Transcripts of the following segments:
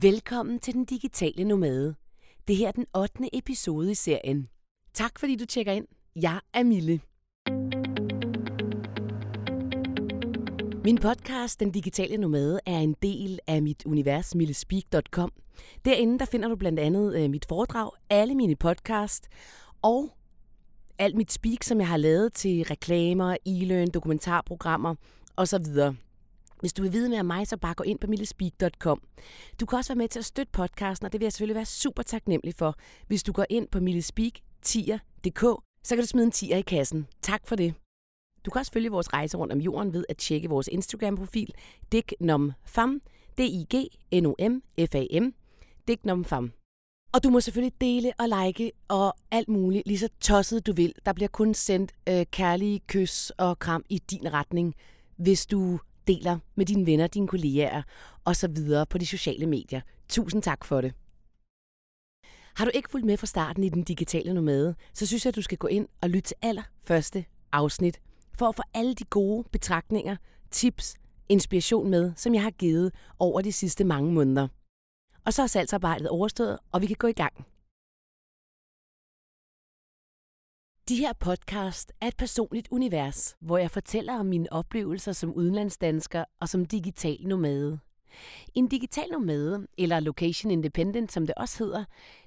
Velkommen til Den Digitale Nomade. Det her er den 8. episode i serien. Tak fordi du tjekker ind. Jeg er Mille. Min podcast, Den Digitale Nomade, er en del af mit univers, millespeak.com. Derinde der finder du blandt andet øh, mit foredrag, alle mine podcast og alt mit speak, som jeg har lavet til reklamer, e-learn, dokumentarprogrammer osv. Hvis du vil vide mere om mig, så bare gå ind på millespeak.com. Du kan også være med til at støtte podcasten, og det vil jeg selvfølgelig være super taknemmelig for. Hvis du går ind på millespeak.dk, så kan du smide en tier i kassen. Tak for det. Du kan også følge vores rejse rundt om jorden ved at tjekke vores Instagram-profil, dignomfam, D-I-G-N-O-M-F-A-M, dignomfam. Og du må selvfølgelig dele og like og alt muligt, lige så tosset du vil. Der bliver kun sendt øh, kærlige kys og kram i din retning, hvis du deler med dine venner, dine kollegaer og så videre på de sociale medier. Tusind tak for det. Har du ikke fulgt med fra starten i den digitale nomade, så synes jeg, at du skal gå ind og lytte til allerførste afsnit, for at få alle de gode betragtninger, tips, inspiration med, som jeg har givet over de sidste mange måneder. Og så er salgsarbejdet overstået, og vi kan gå i gang. De her podcast er et personligt univers, hvor jeg fortæller om mine oplevelser som udenlandsdansker og som digital nomade. En digital nomade, eller location independent, som det også hedder,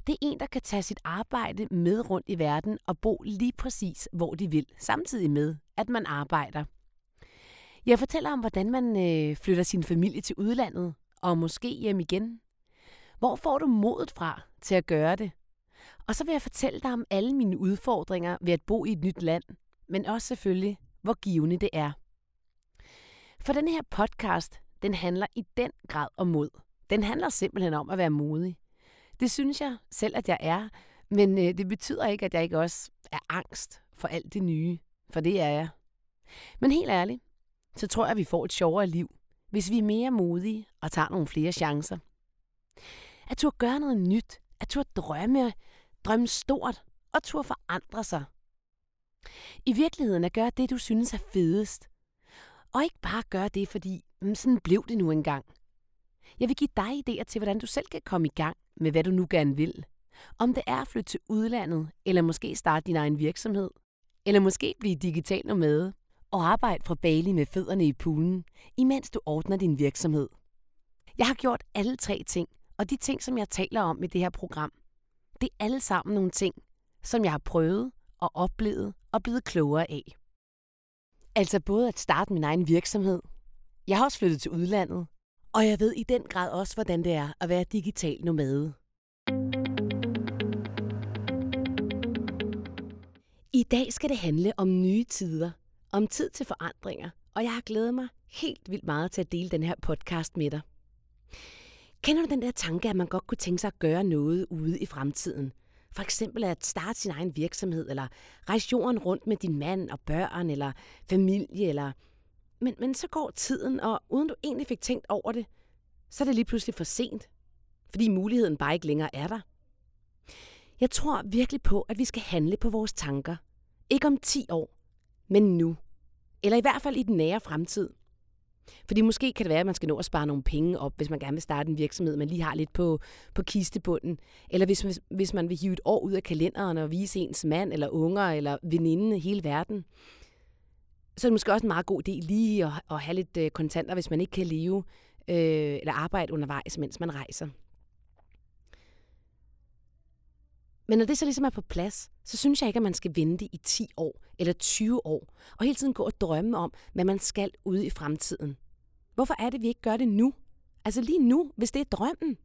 det er en, der kan tage sit arbejde med rundt i verden og bo lige præcis, hvor de vil, samtidig med, at man arbejder. Jeg fortæller om, hvordan man øh, flytter sin familie til udlandet, og måske hjem igen. Hvor får du modet fra til at gøre det? Og så vil jeg fortælle dig om alle mine udfordringer ved at bo i et nyt land, men også selvfølgelig, hvor givende det er. For den her podcast, den handler i den grad om mod. Den handler simpelthen om at være modig. Det synes jeg selv, at jeg er, men øh, det betyder ikke, at jeg ikke også er angst for alt det nye, for det er jeg. Men helt ærligt, så tror jeg, at vi får et sjovere liv, hvis vi er mere modige og tager nogle flere chancer. At turde gøre noget nyt, at turde drømme, drømme stort og turde forandre sig. I virkeligheden at gøre det, du synes er fedest. Og ikke bare gøre det, fordi mm, sådan blev det nu engang. Jeg vil give dig idéer til, hvordan du selv kan komme i gang med, hvad du nu gerne vil. Om det er at flytte til udlandet, eller måske starte din egen virksomhed, eller måske blive digital nomade og arbejde fra Bali med fødderne i poolen, imens du ordner din virksomhed. Jeg har gjort alle tre ting, og de ting, som jeg taler om i det her program, det er alle sammen nogle ting, som jeg har prøvet og oplevet og blevet klogere af. Altså både at starte min egen virksomhed. Jeg har også flyttet til udlandet. Og jeg ved i den grad også, hvordan det er at være digital nomade. I dag skal det handle om nye tider, om tid til forandringer, og jeg har glædet mig helt vildt meget til at dele den her podcast med dig. Kender du den der tanke, at man godt kunne tænke sig at gøre noget ude i fremtiden? For eksempel at starte sin egen virksomhed, eller rejse jorden rundt med din mand og børn, eller familie, eller... Men, men så går tiden, og uden du egentlig fik tænkt over det, så er det lige pludselig for sent. Fordi muligheden bare ikke længere er der. Jeg tror virkelig på, at vi skal handle på vores tanker. Ikke om 10 år, men nu. Eller i hvert fald i den nære fremtid. Fordi måske kan det være, at man skal nå at spare nogle penge op, hvis man gerne vil starte en virksomhed, man lige har lidt på, på kistebunden. Eller hvis, hvis man vil hive et år ud af kalenderen og vise ens mand eller unger eller veninde hele verden. Så er det måske også en meget god idé lige at, at have lidt øh, kontanter, hvis man ikke kan leve øh, eller arbejde undervejs, mens man rejser. Men når det så ligesom er på plads, så synes jeg ikke, at man skal vente i 10 år eller 20 år, og hele tiden gå og drømme om, hvad man skal ude i fremtiden. Hvorfor er det, vi ikke gør det nu? Altså lige nu, hvis det er drømmen.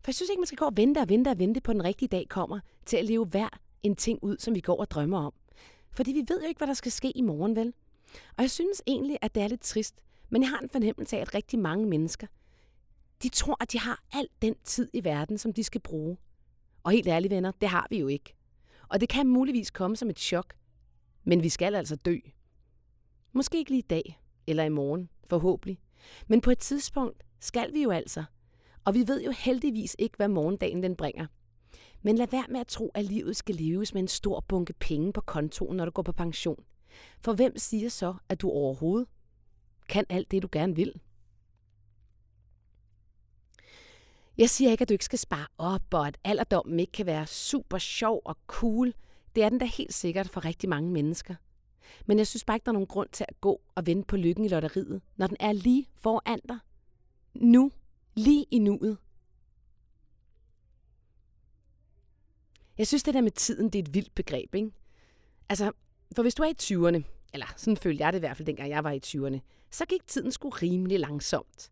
For jeg synes ikke, man skal gå og vente og vente og vente på, den rigtige dag kommer, til at leve hver en ting ud, som vi går og drømmer om. Fordi vi ved jo ikke, hvad der skal ske i morgen, vel? Og jeg synes egentlig, at det er lidt trist, men jeg har en fornemmelse af, at rigtig mange mennesker, de tror, at de har al den tid i verden, som de skal bruge. Og helt ærligt, venner, det har vi jo ikke. Og det kan muligvis komme som et chok. Men vi skal altså dø. Måske ikke lige i dag, eller i morgen, forhåbentlig. Men på et tidspunkt skal vi jo altså. Og vi ved jo heldigvis ikke, hvad morgendagen den bringer. Men lad være med at tro, at livet skal leves med en stor bunke penge på kontoen, når du går på pension. For hvem siger så, at du overhovedet kan alt det, du gerne vil? Jeg siger ikke, at du ikke skal spare op, og at alderdommen ikke kan være super sjov og cool. Det er den da helt sikkert for rigtig mange mennesker. Men jeg synes bare ikke, der er nogen grund til at gå og vente på lykken i lotteriet, når den er lige foran dig. Nu. Lige i nuet. Jeg synes, det der med tiden, det er et vildt begreb, ikke? Altså, for hvis du er i 20'erne, eller sådan følte jeg det i hvert fald, dengang jeg var i 20'erne, så gik tiden sgu rimelig langsomt.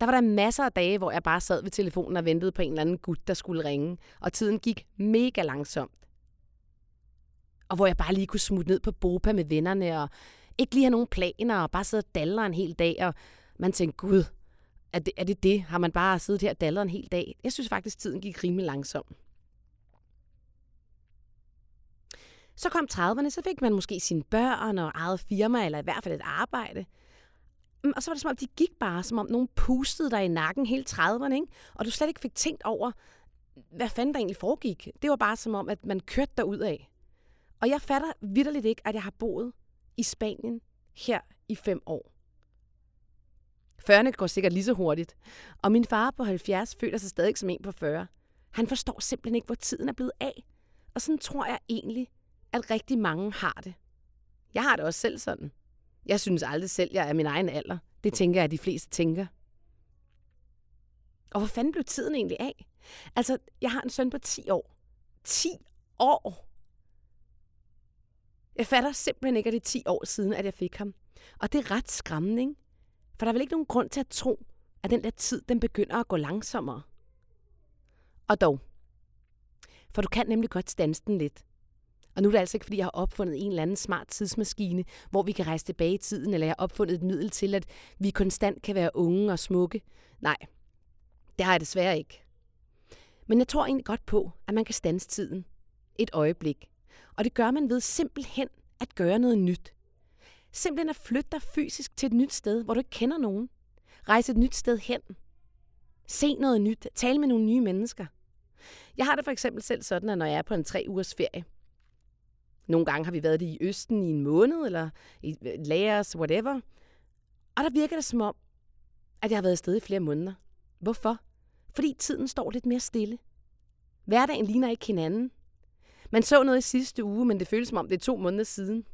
Der var der masser af dage, hvor jeg bare sad ved telefonen og ventede på en eller anden gut, der skulle ringe, og tiden gik mega langsomt. Og hvor jeg bare lige kunne smutte ned på Bopa med vennerne, og ikke lige have nogen planer, og bare sidde og dalle en hel dag, og man tænkte, gud, er det, er det det? Har man bare siddet her og dallet en hel dag? Jeg synes faktisk, tiden gik rimelig langsomt. Så kom 30'erne, så fik man måske sine børn og eget firma, eller i hvert fald et arbejde. Mm, og så var det som om, de gik bare, som om nogen pustede dig i nakken hele 30'erne, ikke? og du slet ikke fik tænkt over, hvad fanden der egentlig foregik. Det var bare som om, at man kørte derud af. Og jeg fatter vidderligt ikke, at jeg har boet i Spanien her i fem år. 40'erne går sikkert lige så hurtigt. Og min far på 70 føler sig stadig som en på 40. Han forstår simpelthen ikke, hvor tiden er blevet af. Og sådan tror jeg egentlig, at rigtig mange har det. Jeg har det også selv sådan. Jeg synes aldrig selv, jeg er min egen alder. Det tænker jeg, at de fleste tænker. Og hvor fanden blev tiden egentlig af? Altså, jeg har en søn på 10 år. 10 år! Jeg fatter simpelthen ikke, at det er 10 år siden, at jeg fik ham. Og det er ret skræmmende, ikke? For der er vel ikke nogen grund til at tro, at den der tid, den begynder at gå langsommere. Og dog. For du kan nemlig godt stanse den lidt. Og nu er det altså ikke, fordi jeg har opfundet en eller anden smart tidsmaskine, hvor vi kan rejse tilbage i tiden, eller jeg har opfundet et middel til, at vi konstant kan være unge og smukke. Nej, det har jeg desværre ikke. Men jeg tror egentlig godt på, at man kan stanse tiden. Et øjeblik. Og det gør man ved simpelthen at gøre noget nyt. Simpelthen at flytte dig fysisk til et nyt sted, hvor du ikke kender nogen. Rejse et nyt sted hen. Se noget nyt. Tal med nogle nye mennesker. Jeg har det for eksempel selv sådan, at når jeg er på en tre ugers ferie, nogle gange har vi været det i Østen i en måned, eller i øh, Laos, whatever. Og der virker det som om, at jeg har været afsted i flere måneder. Hvorfor? Fordi tiden står lidt mere stille. Hverdagen ligner ikke hinanden. Man så noget i sidste uge, men det føles som om, det er to måneder siden.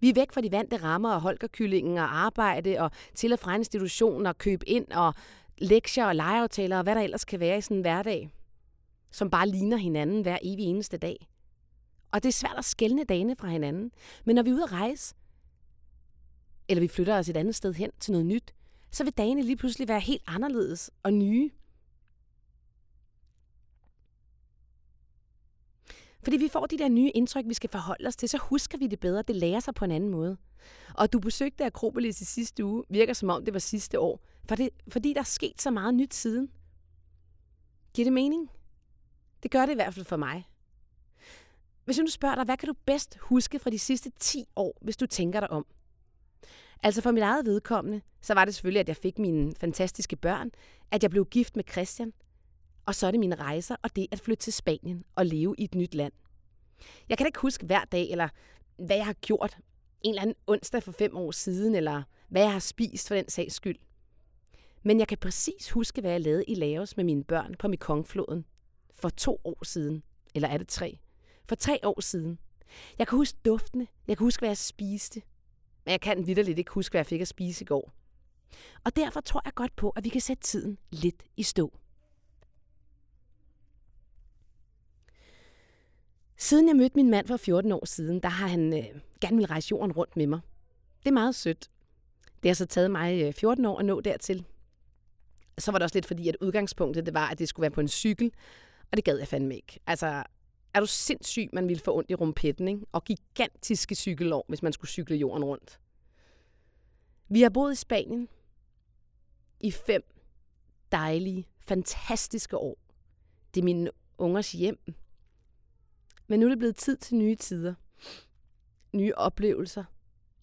Vi er væk fra de vante rammer og holkerkyllingen og arbejde og til og fra institutionen og køb ind og lektier og legeaftaler og hvad der ellers kan være i sådan en hverdag, som bare ligner hinanden hver evig eneste dag. Og det er svært at skælne dagene fra hinanden. Men når vi er ude at rejse, eller vi flytter os et andet sted hen til noget nyt, så vil dagene lige pludselig være helt anderledes og nye. Fordi vi får de der nye indtryk, vi skal forholde os til, så husker vi det bedre. Det lærer sig på en anden måde. Og du besøgte Akropolis i sidste uge, virker som om det var sidste år. For det, fordi der er sket så meget nyt siden. Giver det mening? Det gør det i hvert fald for mig. Hvis nu spørger dig, hvad kan du bedst huske fra de sidste 10 år, hvis du tænker dig om? Altså for mit eget vedkommende, så var det selvfølgelig, at jeg fik mine fantastiske børn, at jeg blev gift med Christian, og så er det mine rejser og det at flytte til Spanien og leve i et nyt land. Jeg kan ikke huske hver dag, eller hvad jeg har gjort en eller anden onsdag for fem år siden, eller hvad jeg har spist for den sags skyld. Men jeg kan præcis huske, hvad jeg lavede i Laos med mine børn på Mekongfloden for to år siden. Eller er det tre? For tre år siden. Jeg kan huske duftene. Jeg kan huske, hvad jeg spiste. Men jeg kan vidderligt ikke huske, hvad jeg fik at spise i går. Og derfor tror jeg godt på, at vi kan sætte tiden lidt i stå. Siden jeg mødte min mand for 14 år siden, der har han øh, gerne vil rejse jorden rundt med mig. Det er meget sødt. Det har så taget mig øh, 14 år at nå dertil. Så var det også lidt fordi, at udgangspunktet det var, at det skulle være på en cykel, og det gad jeg fandme ikke. Altså, er du sindssyg, man ville få ondt i rumpetten, ikke? Og gigantiske cykelår, hvis man skulle cykle jorden rundt. Vi har boet i Spanien i fem dejlige, fantastiske år. Det er mine ungers hjem. Men nu er det blevet tid til nye tider. Nye oplevelser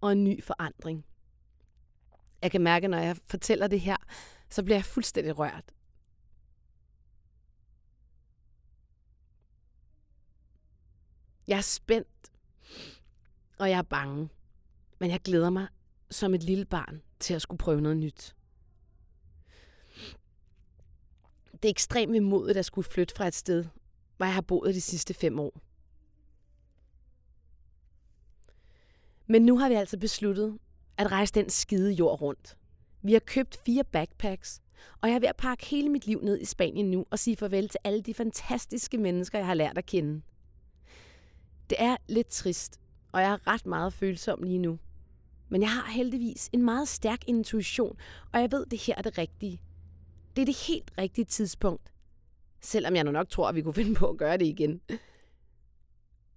og en ny forandring. Jeg kan mærke, når jeg fortæller det her, så bliver jeg fuldstændig rørt. Jeg er spændt, og jeg er bange. Men jeg glæder mig som et lille barn til at skulle prøve noget nyt. det er ekstremt vemodigt at skulle flytte fra et sted, hvor jeg har boet de sidste fem år. Men nu har vi altså besluttet at rejse den skide jord rundt. Vi har købt fire backpacks, og jeg er ved at pakke hele mit liv ned i Spanien nu og sige farvel til alle de fantastiske mennesker, jeg har lært at kende. Det er lidt trist, og jeg er ret meget følsom lige nu. Men jeg har heldigvis en meget stærk intuition, og jeg ved, at det her er det rigtige. Det er det helt rigtige tidspunkt. Selvom jeg nu nok tror, at vi kunne finde på at gøre det igen.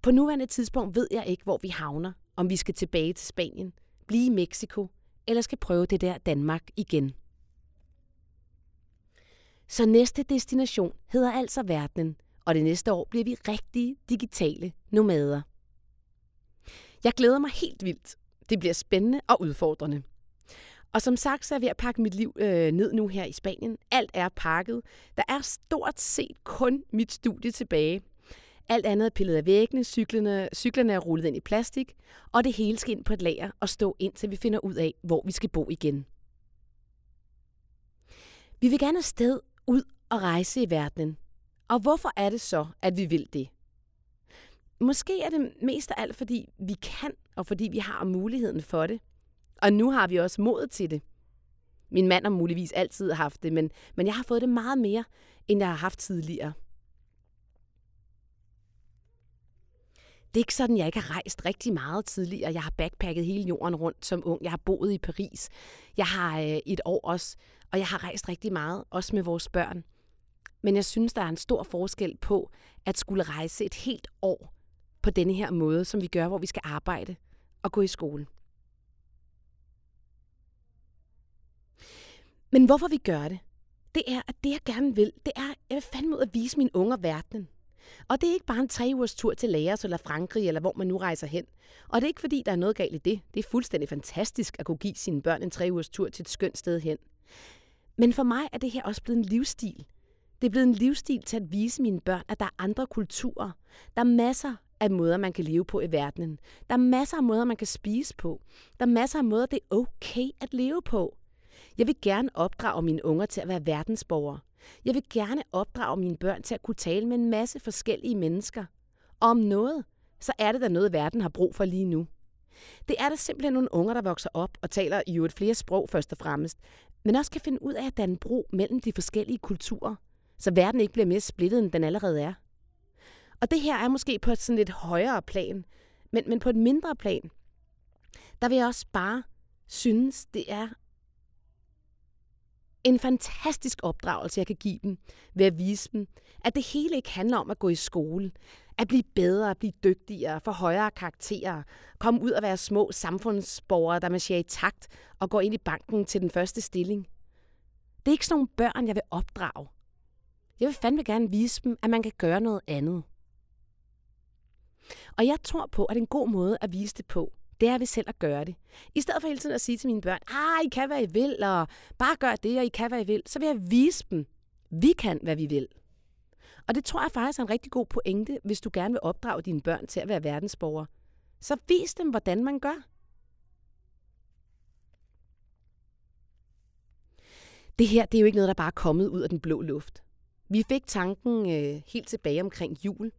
På nuværende tidspunkt ved jeg ikke, hvor vi havner. Om vi skal tilbage til Spanien, blive i Mexico, eller skal prøve det der Danmark igen. Så næste destination hedder altså verdenen, og det næste år bliver vi rigtige digitale nomader. Jeg glæder mig helt vildt. Det bliver spændende og udfordrende. Og som sagt, så er jeg ved at pakke mit liv øh, ned nu her i Spanien. Alt er pakket. Der er stort set kun mit studie tilbage. Alt andet er pillet af væggene, cyklerne, cyklerne er rullet ind i plastik, og det hele skal ind på et lager og stå indtil vi finder ud af, hvor vi skal bo igen. Vi vil gerne afsted ud og rejse i verdenen. Og hvorfor er det så, at vi vil det? Måske er det mest af alt, fordi vi kan, og fordi vi har muligheden for det. Og nu har vi også modet til det. Min mand har muligvis altid haft det, men, men jeg har fået det meget mere, end jeg har haft tidligere. Det er ikke sådan, jeg ikke har rejst rigtig meget tidligere. Jeg har backpacket hele jorden rundt som ung. Jeg har boet i Paris. Jeg har øh, et år også, og jeg har rejst rigtig meget, også med vores børn. Men jeg synes, der er en stor forskel på at skulle rejse et helt år på denne her måde, som vi gør, hvor vi skal arbejde og gå i skole. Men hvorfor vi gør det, det er, at det jeg gerne vil, det er, at jeg vil fandme ud at vise mine unger verdenen. Og det er ikke bare en tre ugers tur til Laos eller Frankrig, eller hvor man nu rejser hen. Og det er ikke fordi, der er noget galt i det. Det er fuldstændig fantastisk at kunne give sine børn en tre ugers tur til et skønt sted hen. Men for mig er det her også blevet en livsstil. Det er blevet en livsstil til at vise mine børn, at der er andre kulturer. Der er masser af måder, man kan leve på i verdenen. Der er masser af måder, man kan spise på. Der er masser af måder, det er okay at leve på. Jeg vil gerne opdrage mine unger til at være verdensborgere. Jeg vil gerne opdrage mine børn til at kunne tale med en masse forskellige mennesker. Og om noget, så er det da noget, verden har brug for lige nu. Det er der simpelthen nogle unger, der vokser op og taler i et flere sprog først og fremmest, men også kan finde ud af at danne bro mellem de forskellige kulturer, så verden ikke bliver mere splittet, end den allerede er. Og det her er måske på et sådan lidt højere plan, men, men på et mindre plan, der vil jeg også bare synes, det er en fantastisk opdragelse, jeg kan give dem ved at vise dem, at det hele ikke handler om at gå i skole, at blive bedre, at blive dygtigere, få højere karakterer, komme ud og være små samfundsborgere, der marcherer i takt og går ind i banken til den første stilling. Det er ikke sådan nogle børn, jeg vil opdrage. Jeg vil fandme gerne vise dem, at man kan gøre noget andet. Og jeg tror på, at en god måde at vise det på, det er ved selv at gøre det. I stedet for hele tiden at sige til mine børn, ah, I kan, hvad I vil, og bare gør det, og I kan, hvad I vil, så vil jeg vise dem, vi kan, hvad vi vil. Og det tror jeg faktisk er en rigtig god pointe, hvis du gerne vil opdrage dine børn til at være verdensborgere. Så vis dem, hvordan man gør. Det her, det er jo ikke noget, der bare er kommet ud af den blå luft. Vi fik tanken øh, helt tilbage omkring jul,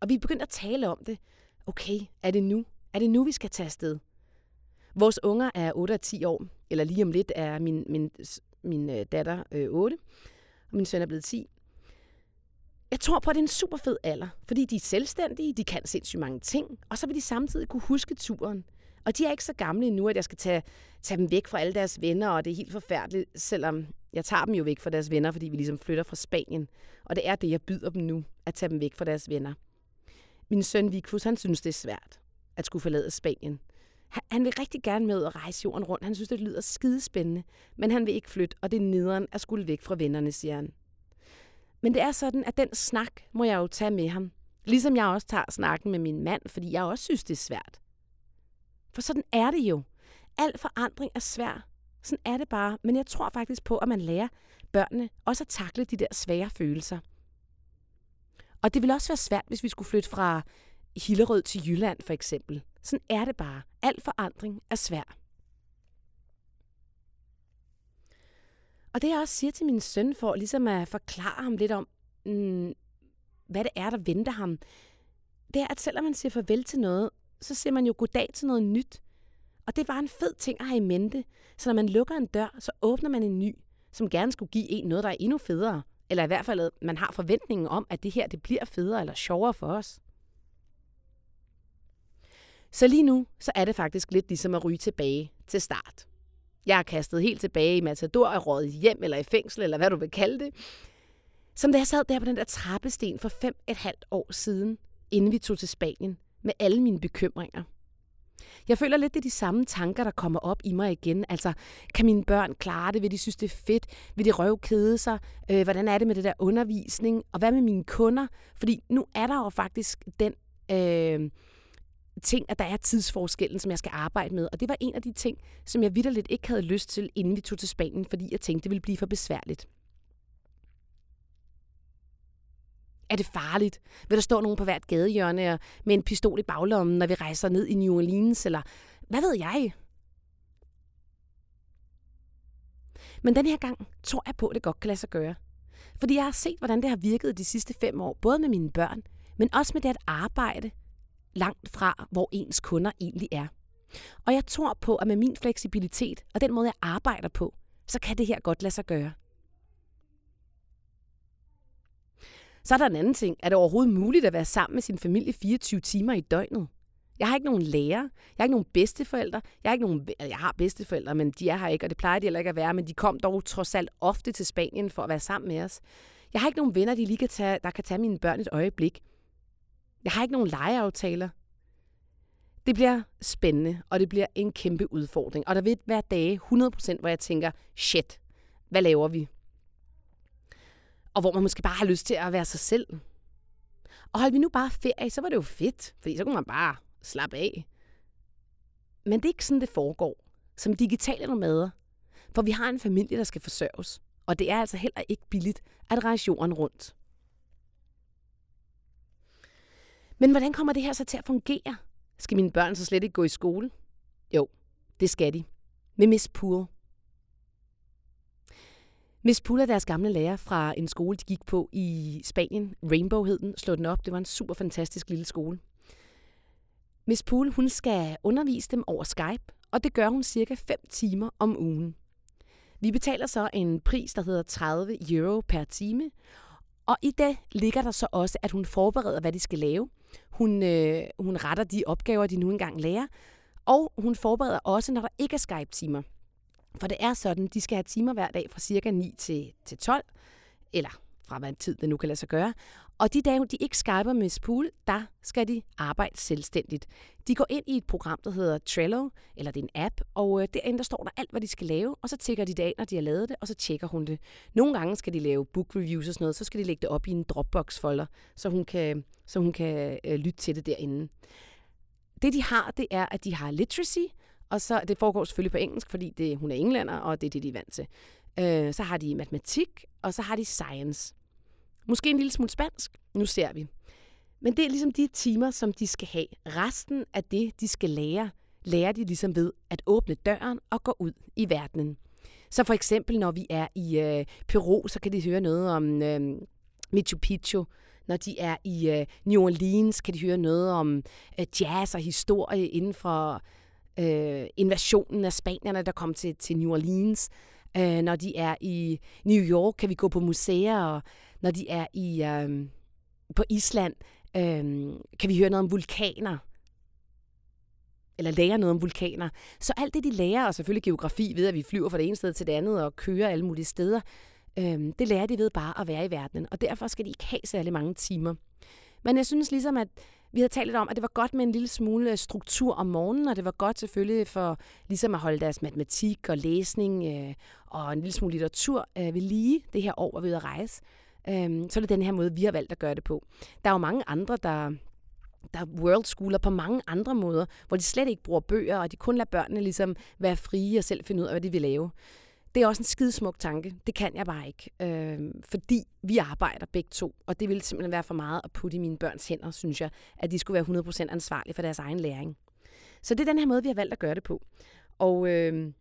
og vi begyndte at tale om det. Okay, er det nu? Er det nu, vi skal tage afsted? Vores unger er 8 og 10 år, eller lige om lidt er min, min, min øh, datter øh, 8, og min søn er blevet 10. Jeg tror på, at det er en super fed alder, fordi de er selvstændige, de kan sindssygt mange ting, og så vil de samtidig kunne huske turen. Og de er ikke så gamle endnu, at jeg skal tage, tage dem væk fra alle deres venner, og det er helt forfærdeligt, selvom jeg tager dem jo væk fra deres venner, fordi vi ligesom flytter fra Spanien. Og det er det, jeg byder dem nu, at tage dem væk fra deres venner. Min søn Vigfus, han synes, det er svært at skulle forlade Spanien. Han vil rigtig gerne med at rejse jorden rundt. Han synes, det lyder skidespændende, men han vil ikke flytte, og det er nederen at skulle væk fra vennerne, siger han. Men det er sådan, at den snak må jeg jo tage med ham. Ligesom jeg også tager snakken med min mand, fordi jeg også synes, det er svært. For sådan er det jo. Al forandring er svær. Sådan er det bare. Men jeg tror faktisk på, at man lærer børnene også at takle de der svære følelser. Og det vil også være svært, hvis vi skulle flytte fra Hillerød til Jylland for eksempel. Sådan er det bare. Al forandring er svær. Og det jeg også siger til min søn, for ligesom at forklare ham lidt om, mm, hvad det er, der venter ham, det er, at selvom man siger farvel til noget, så siger man jo goddag til noget nyt. Og det var en fed ting at have i mente. Så når man lukker en dør, så åbner man en ny, som gerne skulle give en noget, der er endnu federe. Eller i hvert fald, at man har forventningen om, at det her det bliver federe eller sjovere for os. Så lige nu, så er det faktisk lidt ligesom at ryge tilbage til start. Jeg er kastet helt tilbage i Matador og rådet hjem eller i fængsel, eller hvad du vil kalde det. Som da jeg sad der på den der trappesten for fem et halvt år siden, inden vi tog til Spanien, med alle mine bekymringer. Jeg føler lidt, det er de samme tanker, der kommer op i mig igen. Altså, kan mine børn klare det? Vil de synes, det er fedt? Vil de røvkede sig? Øh, hvordan er det med det der undervisning? Og hvad med mine kunder? Fordi nu er der jo faktisk den øh, ting, at der er tidsforskellen, som jeg skal arbejde med. Og det var en af de ting, som jeg vidderligt ikke havde lyst til, inden vi tog til Spanien, fordi jeg tænkte, det ville blive for besværligt. Er det farligt? Vil der stå nogen på hvert gadehjørne med en pistol i baglommen, når vi rejser ned i New Orleans? Eller hvad ved jeg? Men den her gang tror jeg på, at det godt kan lade sig gøre. Fordi jeg har set, hvordan det har virket de sidste fem år, både med mine børn, men også med det at arbejde langt fra, hvor ens kunder egentlig er. Og jeg tror på, at med min fleksibilitet og den måde, jeg arbejder på, så kan det her godt lade sig gøre. Så er der en anden ting. Er det overhovedet muligt at være sammen med sin familie 24 timer i døgnet? Jeg har ikke nogen lærer. Jeg har ikke nogen bedsteforældre. Jeg har ikke nogen, altså, jeg har bedsteforældre, men de er her ikke, og det plejer de heller ikke at være, men de kom dog trods alt ofte til Spanien for at være sammen med os. Jeg har ikke nogen venner, de lige kan tage, der kan tage mine børn et øjeblik. Jeg har ikke nogen legeaftaler. Det bliver spændende, og det bliver en kæmpe udfordring. Og der vil være dage 100%, hvor jeg tænker, shit, hvad laver vi? Og hvor man måske bare har lyst til at være sig selv. Og holdt vi nu bare ferie, så var det jo fedt, fordi så kunne man bare slappe af. Men det er ikke sådan, det foregår. Som digitale nomader. For vi har en familie, der skal forsørges. Og det er altså heller ikke billigt at rejse jorden rundt. Men hvordan kommer det her så til at fungere? Skal mine børn så slet ikke gå i skole? Jo, det skal de. Med Miss Poole. Miss Pula er deres gamle lærer fra en skole, de gik på i Spanien. Rainbow hed den. Slå den op. Det var en super fantastisk lille skole. Miss Poole, hun skal undervise dem over Skype, og det gør hun cirka 5 timer om ugen. Vi betaler så en pris, der hedder 30 euro per time, og i det ligger der så også, at hun forbereder, hvad de skal lave. Hun, øh, hun retter de opgaver, de nu engang lærer, og hun forbereder også, når der ikke er Skype-timer. For det er sådan, de skal have timer hver dag fra cirka 9 til, til 12, eller fra hvad tid det nu kan lade sig gøre. Og de dage, de ikke skyper med Spool, der skal de arbejde selvstændigt. De går ind i et program, der hedder Trello, eller det er en app, og øh, derinde der står der alt, hvad de skal lave, og så tjekker de det af, når de har lavet det, og så tjekker hun det. Nogle gange skal de lave book reviews og sådan noget, så skal de lægge det op i en Dropbox-folder, så hun kan, så hun kan øh, lytte til det derinde. Det de har, det er, at de har literacy, og så, det foregår selvfølgelig på engelsk, fordi det, hun er englænder, og det er det, de er vant til. Øh, så har de matematik, og så har de science. Måske en lille smule spansk. Nu ser vi. Men det er ligesom de timer, som de skal have. Resten af det, de skal lære, lærer de ligesom ved at åbne døren og gå ud i verdenen. Så for eksempel, når vi er i øh, Peru, så kan de høre noget om øh, Machu Picchu. Når de er i øh, New Orleans, kan de høre noget om øh, jazz og historie inden for øh, invasionen af spanierne, der kom til, til New Orleans. Øh, når de er i New York, kan vi gå på museer, og når de er i øh, på Island, øh, kan vi høre noget om vulkaner eller lære noget om vulkaner. Så alt det, de lærer, og selvfølgelig geografi ved, at vi flyver fra det ene sted til det andet og kører alle mulige steder, øh, det lærer de ved bare at være i verdenen. Og derfor skal de ikke have særlig mange timer. Men jeg synes ligesom, at vi havde talt lidt om, at det var godt med en lille smule øh, struktur om morgenen, og det var godt selvfølgelig for ligesom at holde deres matematik og læsning øh, og en lille smule litteratur øh, ved lige det her år, hvor vi er ude at rejse. Øh, så er det den her måde, vi har valgt at gøre det på. Der er jo mange andre, der, der er world schooler på mange andre måder, hvor de slet ikke bruger bøger, og de kun lader børnene ligesom være frie og selv finde ud af, hvad de vil lave. Det er også en skidesmuk tanke. Det kan jeg bare ikke. Øh, fordi vi arbejder begge to, og det ville simpelthen være for meget at putte i mine børns hænder, synes jeg, at de skulle være 100% ansvarlige for deres egen læring. Så det er den her måde, vi har valgt at gøre det på. Og øh,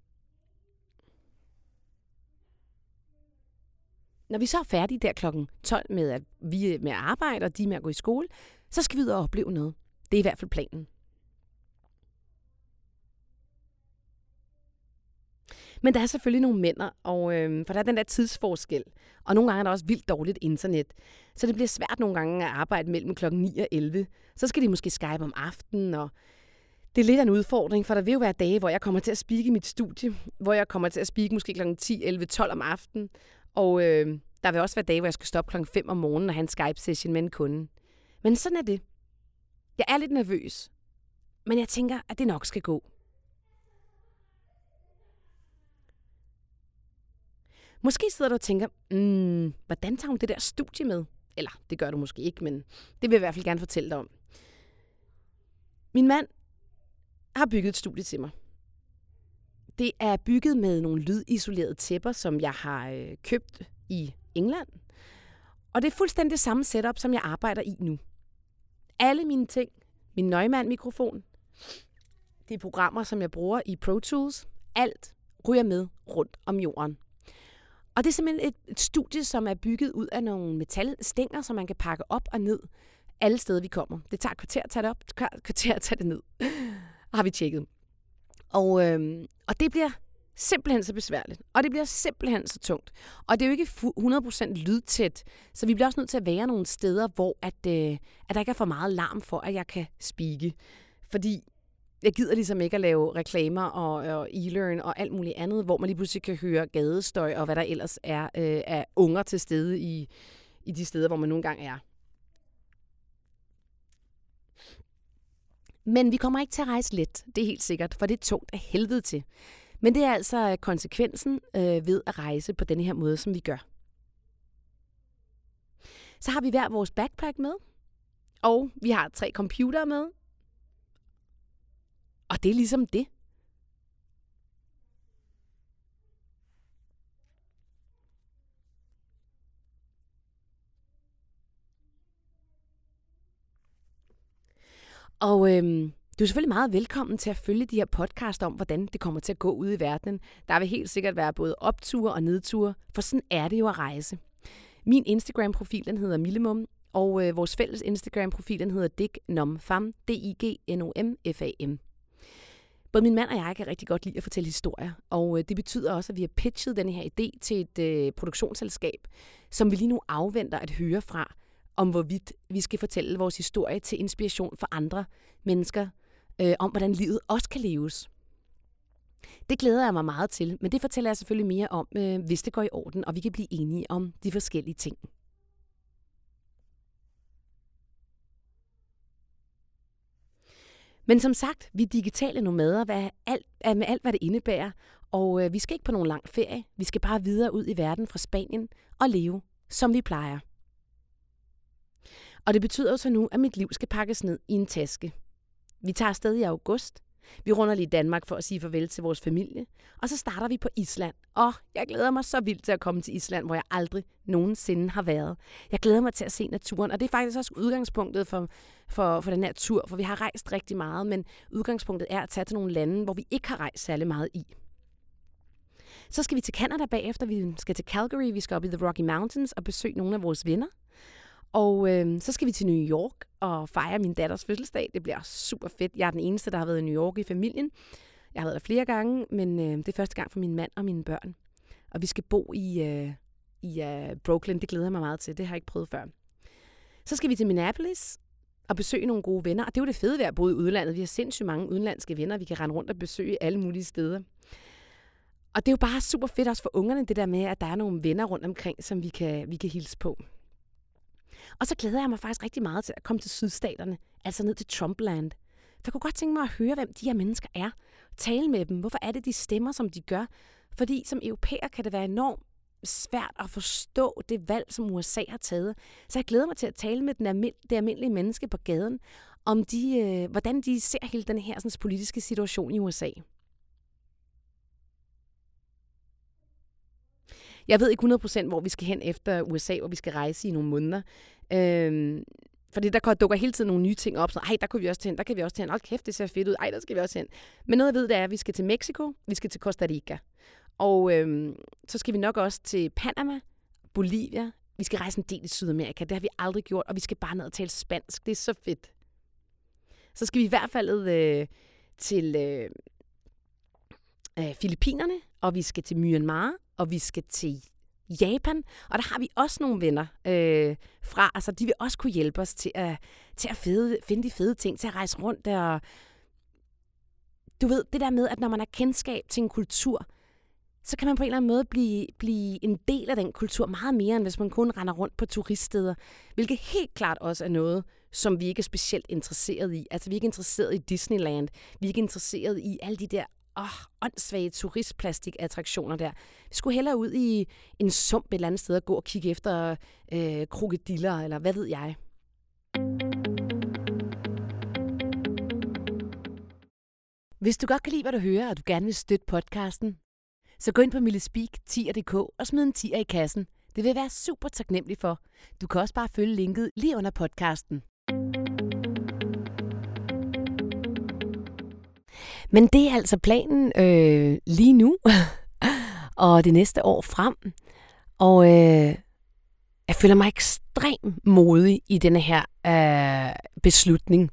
når vi så er færdige der klokken 12 med at vi er med at arbejde, og de er med at gå i skole, så skal vi ud og opleve noget. Det er i hvert fald planen. Men der er selvfølgelig nogle mænd, og, øh, for der er den der tidsforskel. Og nogle gange er der også vildt dårligt internet. Så det bliver svært nogle gange at arbejde mellem klokken 9 og 11. Så skal de måske skype om aftenen, og det er lidt af en udfordring, for der vil jo være dage, hvor jeg kommer til at spike i mit studie, hvor jeg kommer til at spike måske kl. 10, 11, 12 om aftenen. Og øh, der vil også være dage, hvor jeg skal stoppe klokken 5 om morgenen og have en Skype-session med en kunde. Men sådan er det. Jeg er lidt nervøs, men jeg tænker, at det nok skal gå. Måske sidder du og tænker, mm, hvordan tager hun det der studie med? Eller det gør du måske ikke, men det vil jeg i hvert fald gerne fortælle dig om. Min mand har bygget et studie til mig. Det er bygget med nogle lydisolerede tæpper, som jeg har øh, købt i England. Og det er fuldstændig det samme setup, som jeg arbejder i nu. Alle mine ting, min Neumann-mikrofon, de programmer, som jeg bruger i Pro Tools, alt ryger med rundt om jorden. Og det er simpelthen et, et studie, som er bygget ud af nogle metalstænger, som man kan pakke op og ned alle steder, vi kommer. Det tager et kvarter at tage det op, et kvarter at tage det ned, har vi tjekket. Og, øh, og det bliver simpelthen så besværligt, og det bliver simpelthen så tungt. Og det er jo ikke 100% lydtæt, så vi bliver også nødt til at være nogle steder, hvor at, øh, at der ikke er for meget larm for, at jeg kan spike. Fordi jeg gider ligesom ikke at lave reklamer og, og e-learn og alt muligt andet, hvor man lige pludselig kan høre gadestøj og hvad der ellers er øh, af unger til stede i, i de steder, hvor man nogle gange er. Men vi kommer ikke til at rejse let, det er helt sikkert, for det er tungt af helvede til. Men det er altså konsekvensen øh, ved at rejse på den her måde, som vi gør. Så har vi hver vores backpack med, og vi har tre computere med, og det er ligesom det. Og øhm, du er selvfølgelig meget velkommen til at følge de her podcast om, hvordan det kommer til at gå ud i verden. Der vil helt sikkert være både opture og nedture, for sådan er det jo at rejse. Min Instagram-profil den hedder Millemum, og øh, vores fælles Instagram-profil den hedder Dignomfam, D-I-G-N-O-M-F-A-M. Både min mand og jeg kan rigtig godt lide at fortælle historier, og øh, det betyder også, at vi har pitchet den her idé til et øh, produktionsselskab, som vi lige nu afventer at høre fra, om hvorvidt vi skal fortælle vores historie til inspiration for andre mennesker, øh, om hvordan livet også kan leves. Det glæder jeg mig meget til, men det fortæller jeg selvfølgelig mere om, øh, hvis det går i orden, og vi kan blive enige om de forskellige ting. Men som sagt, vi er digitale nomader hvad alt, med alt, hvad det indebærer. Og øh, vi skal ikke på nogen lang ferie. Vi skal bare videre ud i verden fra Spanien og leve, som vi plejer. Og det betyder jo så nu, at mit liv skal pakkes ned i en taske. Vi tager afsted i august, vi runder lige Danmark for at sige farvel til vores familie, og så starter vi på Island. Og jeg glæder mig så vildt til at komme til Island, hvor jeg aldrig nogensinde har været. Jeg glæder mig til at se naturen, og det er faktisk også udgangspunktet for, for, for den her tur, for vi har rejst rigtig meget, men udgangspunktet er at tage til nogle lande, hvor vi ikke har rejst særlig meget i. Så skal vi til Canada bagefter, vi skal til Calgary, vi skal op i The Rocky Mountains og besøge nogle af vores venner. Og øh, så skal vi til New York og fejre min datters fødselsdag. Det bliver super fedt. Jeg er den eneste, der har været i New York i familien. Jeg har været der flere gange, men øh, det er første gang for min mand og mine børn. Og vi skal bo i, øh, i øh, Brooklyn. Det glæder jeg mig meget til. Det har jeg ikke prøvet før. Så skal vi til Minneapolis og besøge nogle gode venner. Og det er jo det fede ved at bo i udlandet. Vi har sindssygt mange udenlandske venner. Vi kan rende rundt og besøge alle mulige steder. Og det er jo bare super fedt også for ungerne, det der med, at der er nogle venner rundt omkring, som vi kan, vi kan hilse på. Og så glæder jeg mig faktisk rigtig meget til at komme til sydstaterne, altså ned til Trumpland. Jeg kunne godt tænke mig at høre, hvem de her mennesker er. Tale med dem. Hvorfor er det, de stemmer, som de gør? Fordi som europæer kan det være enormt svært at forstå det valg, som USA har taget. Så jeg glæder mig til at tale med den almind- det almindelige menneske på gaden, om de, øh, hvordan de ser hele den her sådan, politiske situation i USA. Jeg ved ikke 100% hvor vi skal hen efter USA, hvor vi skal rejse i nogle måneder. Øhm, fordi der dukker hele tiden nogle nye ting op. Så, ej, der kunne vi også til hen, der kan vi også til hen. Hold kæft, det ser fedt ud. Ej, der skal vi også hen. Men noget jeg ved, det er, at vi skal til Mexico, vi skal til Costa Rica. Og øhm, så skal vi nok også til Panama, Bolivia. Vi skal rejse en del i Sydamerika. Det har vi aldrig gjort, og vi skal bare ned og tale spansk. Det er så fedt. Så skal vi i hvert fald øh, til øh, øh, Filippinerne, og vi skal til Myanmar, og vi skal til Japan, og der har vi også nogle venner øh, fra, altså de vil også kunne hjælpe os til at, til at fede, finde de fede ting, til at rejse rundt der. Og du ved, det der med, at når man har kendskab til en kultur, så kan man på en eller anden måde blive, blive en del af den kultur meget mere, end hvis man kun render rundt på turiststeder. Hvilket helt klart også er noget, som vi ikke er specielt interesseret i. Altså, vi er ikke interesseret i Disneyland. Vi er ikke interesseret i alle de der åh, åndssvage turistplastikattraktioner der. Vi skulle hellere ud i en sump et eller andet sted og gå og kigge efter øh, krokodiller, eller hvad ved jeg. Hvis du godt kan lide, hvad du hører, og du gerne vil støtte podcasten, så gå ind på millespeak10.dk og smid en 10'er i kassen. Det vil være super taknemmelig for. Du kan også bare følge linket lige under podcasten. Men det er altså planen øh, lige nu, og det næste år frem. Og øh, jeg føler mig ekstremt modig i denne her øh, beslutning.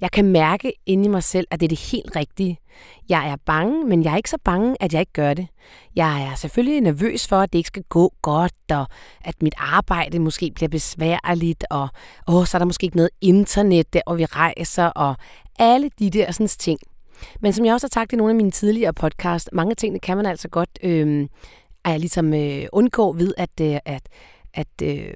Jeg kan mærke inde i mig selv, at det er det helt rigtige. Jeg er bange, men jeg er ikke så bange, at jeg ikke gør det. Jeg er selvfølgelig nervøs for, at det ikke skal gå godt, og at mit arbejde måske bliver besværligt, og åh, så er der måske ikke noget internet der, og vi rejser, og alle de der sådan ting. Men som jeg også har sagt i nogle af mine tidligere podcast, mange ting kan man altså godt øh, er ligesom, øh, undgå ved at, øh, at, at, øh,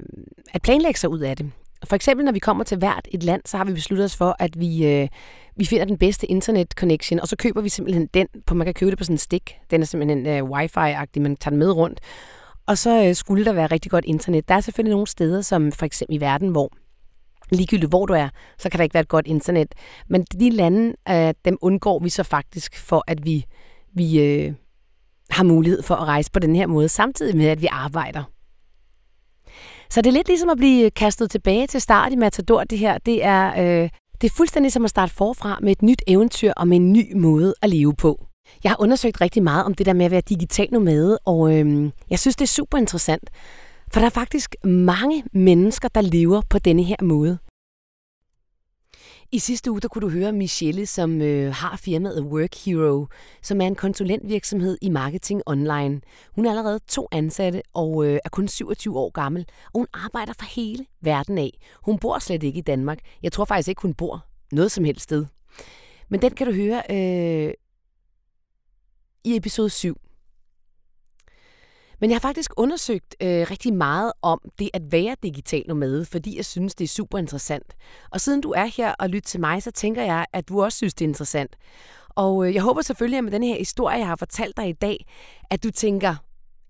at planlægge sig ud af det. For eksempel, når vi kommer til hvert et land, så har vi besluttet os for, at vi, øh, vi finder den bedste internet connection, og så køber vi simpelthen den, på man kan købe det på sådan en stik. Den er simpelthen øh, wifi-agtig, man tager den med rundt. Og så øh, skulle der være rigtig godt internet. Der er selvfølgelig nogle steder, som for eksempel i verden, hvor ligegyldigt hvor du er, så kan der ikke være et godt internet. Men de lande, øh, dem undgår vi så faktisk for, at vi, vi øh, har mulighed for at rejse på den her måde, samtidig med, at vi arbejder. Så det er lidt ligesom at blive kastet tilbage til start i Matador, det her. Det er, øh, det er fuldstændig som at starte forfra med et nyt eventyr og med en ny måde at leve på. Jeg har undersøgt rigtig meget om det der med at være digital nomade, og øh, jeg synes, det er super interessant. For der er faktisk mange mennesker, der lever på denne her måde. I sidste uge der kunne du høre Michelle, som øh, har firmaet Work Hero, som er en konsulentvirksomhed i marketing online. Hun er allerede to ansatte og øh, er kun 27 år gammel, og hun arbejder for hele verden af. Hun bor slet ikke i Danmark. Jeg tror faktisk ikke, hun bor noget som helst sted. Men den kan du høre øh, i episode 7. Men jeg har faktisk undersøgt øh, rigtig meget om det at være digital nomade, fordi jeg synes, det er super interessant. Og siden du er her og lytter til mig, så tænker jeg, at du også synes, det er interessant. Og øh, jeg håber selvfølgelig, at med den her historie, jeg har fortalt dig i dag, at du tænker,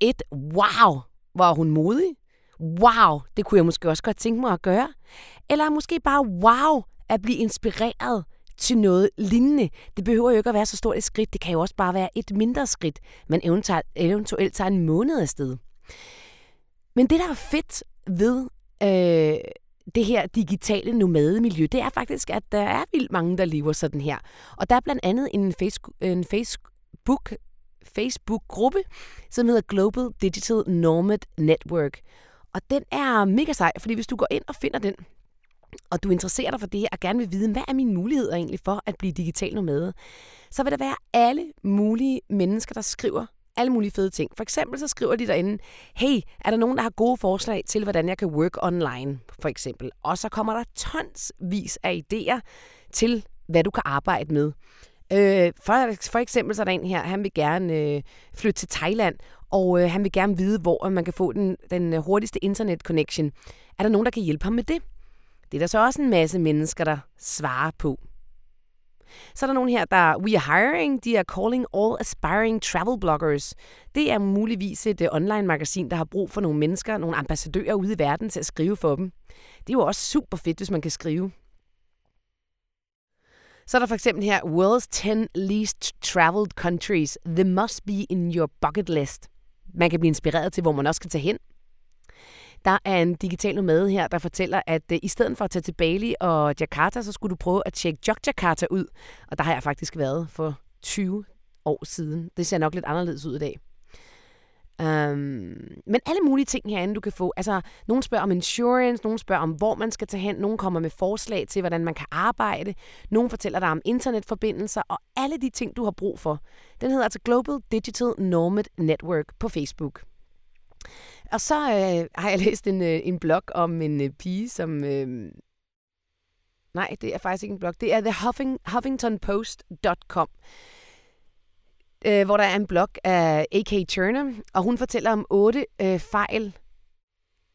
et, wow, hvor hun modig. Wow, det kunne jeg måske også godt tænke mig at gøre. Eller måske bare wow, at blive inspireret til noget lignende. Det behøver jo ikke at være så stort et skridt. Det kan jo også bare være et mindre skridt, man eventuelt, eventuelt tager en måned afsted. Men det, der er fedt ved øh, det her digitale nomademiljø, det er faktisk, at der er vildt mange, der lever sådan her. Og der er blandt andet en, face, en Facebook, Facebook-gruppe, som hedder Global Digital Nomad Network. Og den er mega sej, fordi hvis du går ind og finder den, og du interesserer dig for det og gerne vil vide, hvad er mine muligheder egentlig for at blive digital nomade, så vil der være alle mulige mennesker, der skriver alle mulige fede ting. For eksempel så skriver de derinde, hey, er der nogen, der har gode forslag til, hvordan jeg kan work online, for eksempel. Og så kommer der tonsvis af idéer til, hvad du kan arbejde med. Øh, for, for eksempel så er der en her, han vil gerne øh, flytte til Thailand, og øh, han vil gerne vide, hvor man kan få den, den hurtigste internet connection. Er der nogen, der kan hjælpe ham med det? Det er der så også en masse mennesker, der svarer på. Så er der nogen her, der We are hiring, de er calling all aspiring travel bloggers. Det er muligvis et øh, online-magasin, der har brug for nogle mennesker, nogle ambassadører ude i verden til at skrive for dem. Det er jo også super fedt, hvis man kan skrive. Så er der for eksempel her, World's 10 least traveled countries. The must be in your bucket list. Man kan blive inspireret til, hvor man også kan tage hen. Der er en digital nomade her, der fortæller, at øh, i stedet for at tage til Bali og Jakarta, så skulle du prøve at tjekke Jogjakarta ud. Og der har jeg faktisk været for 20 år siden. Det ser nok lidt anderledes ud i dag. Um, men alle mulige ting herinde, du kan få. Altså, nogen spørger om insurance, nogen spørger om, hvor man skal tage hen, nogen kommer med forslag til, hvordan man kan arbejde, nogen fortæller dig om internetforbindelser, og alle de ting, du har brug for. Den hedder altså Global Digital Nomad Network på Facebook. Og så øh, har jeg læst en, øh, en blog om en øh, pige, som... Øh, nej, det er faktisk ikke en blog. Det er thehuffingtonpost.com øh, hvor der er en blog af A.K. Turner, og hun fortæller om otte øh, fejl,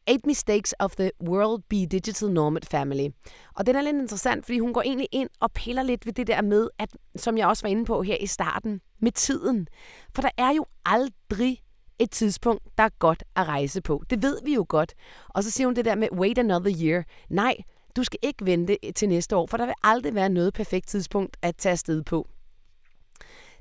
Eight Mistakes of the World Be Digital Nomad Family. Og den er lidt interessant, fordi hun går egentlig ind og piller lidt ved det der med, at, som jeg også var inde på her i starten, med tiden. For der er jo aldrig et tidspunkt, der er godt at rejse på. Det ved vi jo godt. Og så siger hun det der med, wait another year. Nej, du skal ikke vente til næste år, for der vil aldrig være noget perfekt tidspunkt at tage afsted på.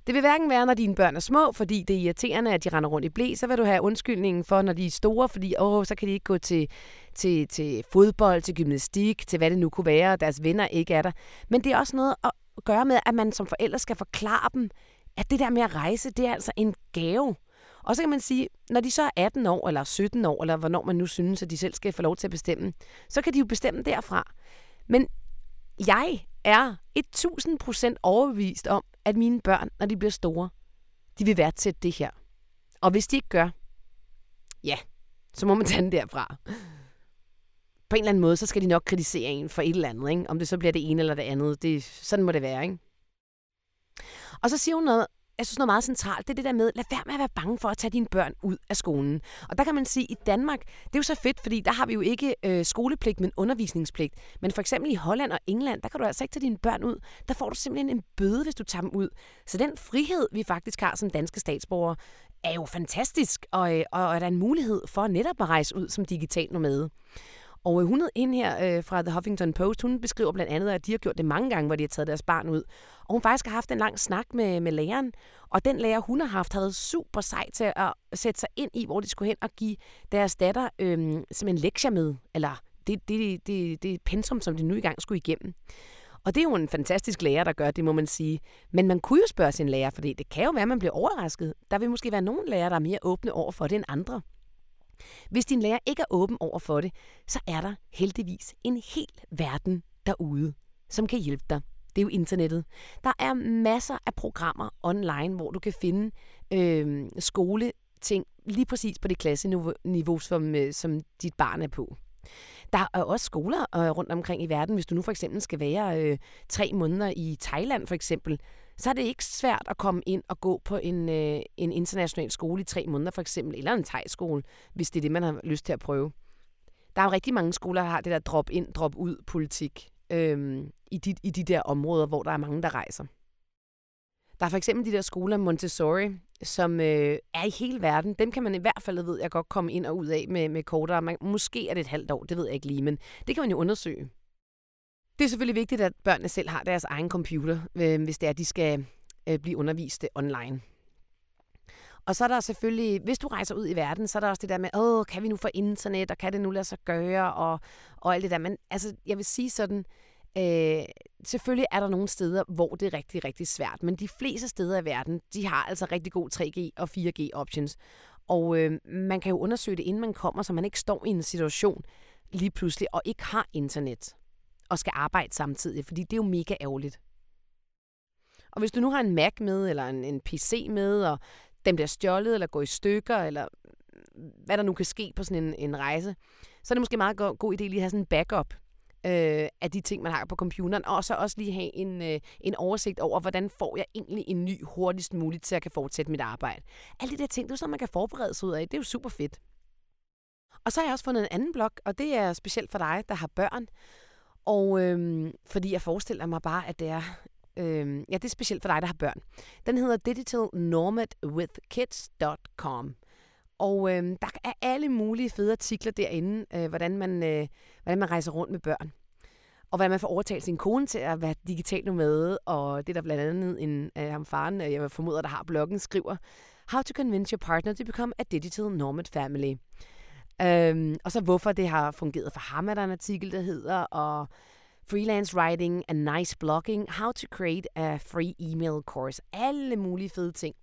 Det vil hverken være, når dine børn er små, fordi det er irriterende, at de render rundt i blæ, så vil du have undskyldningen for, når de er store, fordi åh, så kan de ikke gå til, til, til fodbold, til gymnastik, til hvad det nu kunne være, og deres venner ikke er der. Men det er også noget at gøre med, at man som forældre skal forklare dem, at det der med at rejse, det er altså en gave. Og så kan man sige, når de så er 18 år, eller 17 år, eller hvornår man nu synes, at de selv skal få lov til at bestemme, så kan de jo bestemme derfra. Men jeg er 1000% overbevist om, at mine børn, når de bliver store, de vil værdsætte det her. Og hvis de ikke gør, ja, så må man tage den derfra. På en eller anden måde, så skal de nok kritisere en for et eller andet, ikke? om det så bliver det ene eller det andet. Det, sådan må det være. Ikke? Og så siger hun noget jeg synes noget meget centralt, det er det der med, lad være med at være bange for at tage dine børn ud af skolen. Og der kan man sige, at i Danmark, det er jo så fedt, fordi der har vi jo ikke øh, skolepligt, men undervisningspligt. Men for eksempel i Holland og England, der kan du altså ikke tage dine børn ud. Der får du simpelthen en bøde, hvis du tager dem ud. Så den frihed, vi faktisk har som danske statsborgere, er jo fantastisk, og, øh, og, og er der en mulighed for netop at rejse ud som digital nomade. Og øh, hun ind her øh, fra The Huffington Post, hun beskriver blandt andet, at de har gjort det mange gange, hvor de har taget deres barn ud. Og hun faktisk har haft en lang snak med, med læreren, og den lærer, hun har haft, har været super sej til at sætte sig ind i, hvor de skulle hen og give deres datter øh, som en lektie med, eller det, det, det, det pensum, som de nu i gang skulle igennem. Og det er jo en fantastisk lærer, der gør det, må man sige. Men man kunne jo spørge sin lærer, for det kan jo være, at man bliver overrasket. Der vil måske være nogle lærere, der er mere åbne over for det end andre. Hvis din lærer ikke er åben over for det, så er der heldigvis en hel verden derude, som kan hjælpe dig. Det er jo internettet. Der er masser af programmer online, hvor du kan finde øh, skoleting lige præcis på det klasseniveau, som, øh, som dit barn er på. Der er også skoler øh, rundt omkring i verden. Hvis du nu for eksempel skal være øh, tre måneder i Thailand for eksempel, så er det ikke svært at komme ind og gå på en, øh, en international skole i tre måneder for eksempel, eller en tegskole, hvis det er det, man har lyst til at prøve. Der er jo rigtig mange skoler, der har det der drop-ind, drop-ud-politik øhm, i, de, i de der områder, hvor der er mange, der rejser. Der er for eksempel de der skoler Montessori, som øh, er i hele verden. Dem kan man i hvert fald, ved jeg godt, komme ind og ud af med, med kortere. Man, måske er det et halvt år, det ved jeg ikke lige, men det kan man jo undersøge. Det er selvfølgelig vigtigt, at børnene selv har deres egen computer, øh, hvis det er, at de skal øh, blive undervist online. Og så er der selvfølgelig, hvis du rejser ud i verden, så er der også det der med, åh, kan vi nu få internet, og kan det nu lade sig gøre, og, og alt det der. Men altså, jeg vil sige sådan, øh, selvfølgelig er der nogle steder, hvor det er rigtig, rigtig svært, men de fleste steder i verden, de har altså rigtig god 3G og 4G options. Og øh, man kan jo undersøge det, inden man kommer, så man ikke står i en situation lige pludselig og ikke har internet og skal arbejde samtidig, fordi det er jo mega ærgerligt. Og hvis du nu har en Mac med, eller en, en PC med, og den bliver stjålet, eller går i stykker, eller hvad der nu kan ske på sådan en, en rejse, så er det måske meget god, god idé lige at have sådan en backup øh, af de ting, man har på computeren, og så også lige have en, øh, en oversigt over, hvordan får jeg egentlig en ny hurtigst muligt, så jeg kan fortsætte mit arbejde. Alle de der ting, det er sådan, man kan forberede sig ud af. Det er jo super fedt. Og så har jeg også fundet en anden blog, og det er specielt for dig, der har børn. Og øhm, fordi jeg forestiller mig bare, at det er øhm, ja, det er specielt for dig, der har børn. Den hedder digitalnomadwithkids.com. Og øhm, der er alle mulige fede artikler derinde, øh, hvordan, man, øh, hvordan man rejser rundt med børn. Og hvordan man får overtalt sin kone til at være digital nomade. Og det er der blandt andet en af ham faren, øh, jeg formoder, der har bloggen, skriver, How to convince your partner to become a digital nomad family. Øhm, og så hvorfor det har fungeret for ham, er der en artikel, der hedder, og freelance writing and nice blogging, how to create a free email course. Alle mulige fede ting.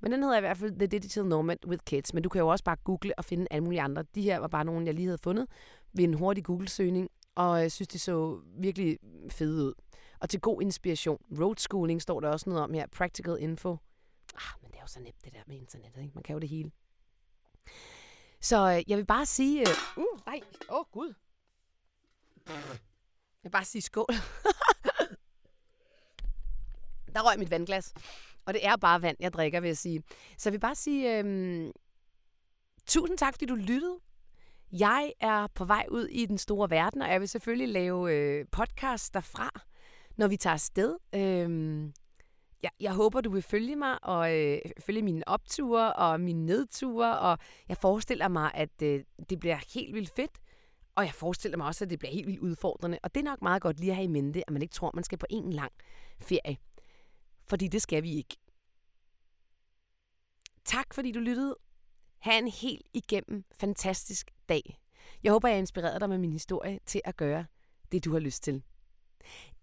Men den hedder i hvert fald The Digital Nomad with Kids. Men du kan jo også bare google og finde alle mulige andre. De her var bare nogle, jeg lige havde fundet ved en hurtig Google-søgning. Og jeg synes, de så virkelig fede ud. Og til god inspiration. Road schooling står der også noget om her. Practical info. Ah, men det er jo så nemt det der med internettet. Ikke? Man kan jo det hele. Så øh, jeg vil bare sige... Øh, uh, nej, åh oh, gud. Jeg vil bare sige skål. Der røg mit vandglas. Og det er bare vand, jeg drikker, vil jeg sige. Så jeg vil bare sige, øhm, tusind tak, fordi du lyttede. Jeg er på vej ud i den store verden, og jeg vil selvfølgelig lave øh, podcast derfra, når vi tager afsted. Øhm, jeg, jeg håber, du vil følge mig og øh, følge mine opture og mine nedture, og jeg forestiller mig, at øh, det bliver helt vildt fedt. Og jeg forestiller mig også, at det bliver helt vildt udfordrende. Og det er nok meget godt lige at have i mente, at man ikke tror, man skal på en lang ferie. Fordi det skal vi ikke. Tak fordi du lyttede. Ha' en helt igennem fantastisk dag. Jeg håber, jeg inspireret dig med min historie til at gøre det, du har lyst til.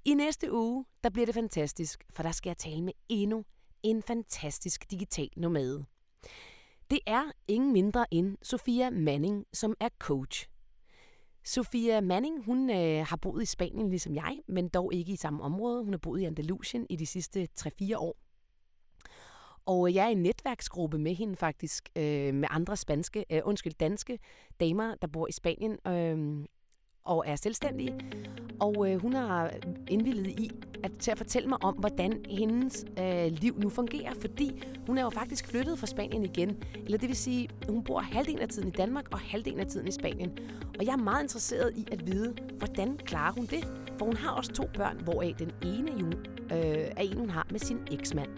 I næste uge, der bliver det fantastisk, for der skal jeg tale med endnu en fantastisk digital nomade. Det er ingen mindre end Sofia Manning, som er coach. Sofia Manning, hun øh, har boet i Spanien ligesom jeg, men dog ikke i samme område. Hun har boet i Andalusien i de sidste 3-4 år. Og øh, jeg er i en netværksgruppe med hende faktisk, øh, med andre spanske, øh, undskyld, danske damer, der bor i Spanien øh, og er selvstændige. Og øh, hun har indvillet i at, til at fortælle mig om, hvordan hendes øh, liv nu fungerer, fordi hun er jo faktisk flyttet fra Spanien igen. Eller det vil sige, hun bor halvdelen af tiden i Danmark og halvdelen af tiden i Spanien. Og jeg er meget interesseret i at vide, hvordan klarer hun det? For hun har også to børn, hvoraf den ene jo, øh, er en, hun har med sin eksmand.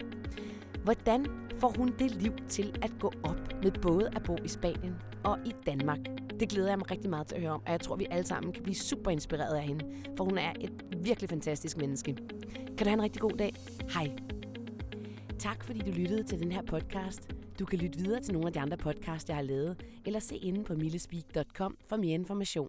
Hvordan får hun det liv til at gå op med både at bo i Spanien og i Danmark? Det glæder jeg mig rigtig meget til at høre om, og jeg tror, vi alle sammen kan blive super inspireret af hende, for hun er et virkelig fantastisk menneske. Kan du have en rigtig god dag. Hej. Tak fordi du lyttede til den her podcast. Du kan lytte videre til nogle af de andre podcasts, jeg har lavet, eller se inde på millespeak.com for mere information.